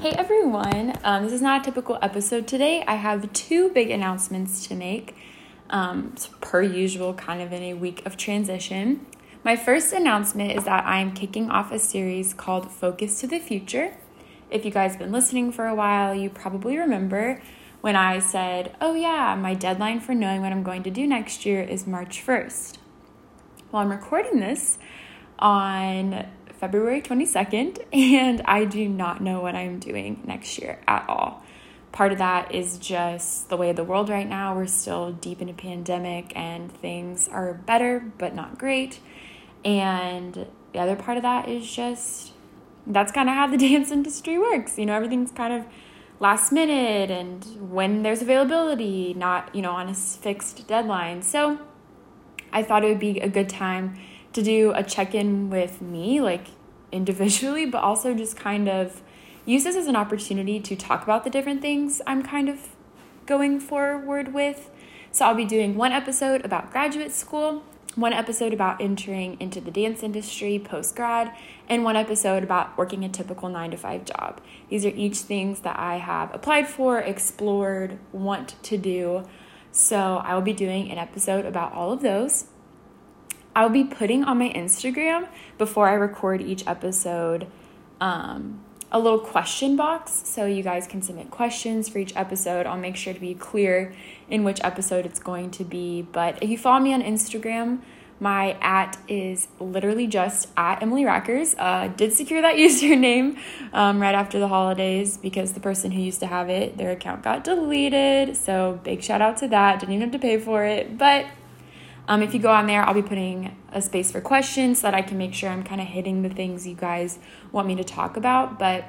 Hey everyone, um, this is not a typical episode today. I have two big announcements to make, um, per usual, kind of in a week of transition. My first announcement is that I am kicking off a series called Focus to the Future. If you guys have been listening for a while, you probably remember when I said, Oh, yeah, my deadline for knowing what I'm going to do next year is March 1st. Well, I'm recording this on February 22nd, and I do not know what I'm doing next year at all. Part of that is just the way of the world right now. We're still deep in a pandemic and things are better, but not great. And the other part of that is just that's kind of how the dance industry works. You know, everything's kind of last minute and when there's availability, not, you know, on a fixed deadline. So I thought it would be a good time to do a check in with me, like individually, but also just kind of use this as an opportunity to talk about the different things I'm kind of going forward with. So I'll be doing one episode about graduate school, one episode about entering into the dance industry post grad, and one episode about working a typical nine to five job. These are each things that I have applied for, explored, want to do. So I will be doing an episode about all of those. I'll be putting on my Instagram before I record each episode um, a little question box so you guys can submit questions for each episode. I'll make sure to be clear in which episode it's going to be. But if you follow me on Instagram, my at is literally just at Emily Rackers. Uh, did secure that username um, right after the holidays because the person who used to have it, their account got deleted. So big shout out to that. Didn't even have to pay for it. But um, if you go on there, I'll be putting a space for questions so that I can make sure I'm kind of hitting the things you guys want me to talk about. But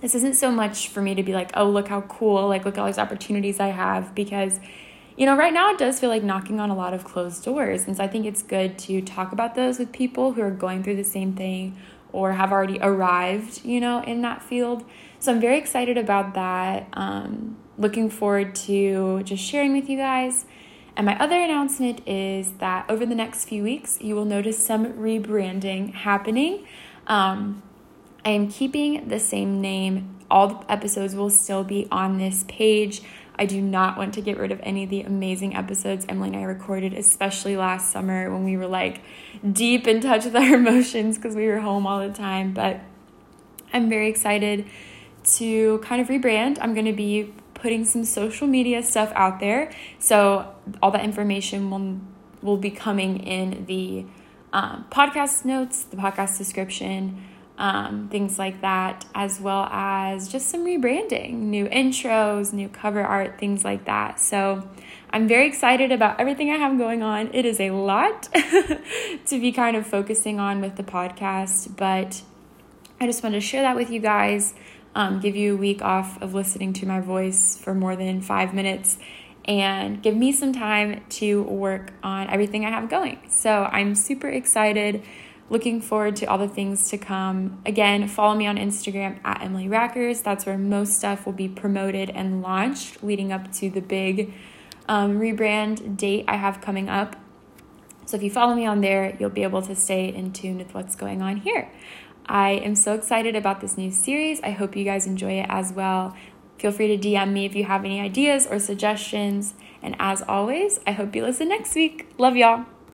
this isn't so much for me to be like, oh, look how cool, like, look at all these opportunities I have, because, you know, right now it does feel like knocking on a lot of closed doors. And so I think it's good to talk about those with people who are going through the same thing or have already arrived, you know, in that field. So I'm very excited about that. Um, looking forward to just sharing with you guys. And my other announcement is that over the next few weeks, you will notice some rebranding happening. Um, I am keeping the same name. All the episodes will still be on this page. I do not want to get rid of any of the amazing episodes Emily and I recorded, especially last summer when we were like deep in touch with our emotions because we were home all the time. But I'm very excited to kind of rebrand. I'm going to be putting some social media stuff out there. So all that information will will be coming in the um, podcast notes, the podcast description, um, things like that, as well as just some rebranding, new intros, new cover art, things like that. So I'm very excited about everything I have going on. It is a lot to be kind of focusing on with the podcast, but I just wanted to share that with you guys um, give you a week off of listening to my voice for more than five minutes and give me some time to work on everything I have going. So I'm super excited. Looking forward to all the things to come. Again, follow me on Instagram at Emily Rackers. That's where most stuff will be promoted and launched leading up to the big um, rebrand date I have coming up. So if you follow me on there, you'll be able to stay in tune with what's going on here. I am so excited about this new series. I hope you guys enjoy it as well. Feel free to DM me if you have any ideas or suggestions. And as always, I hope you listen next week. Love y'all.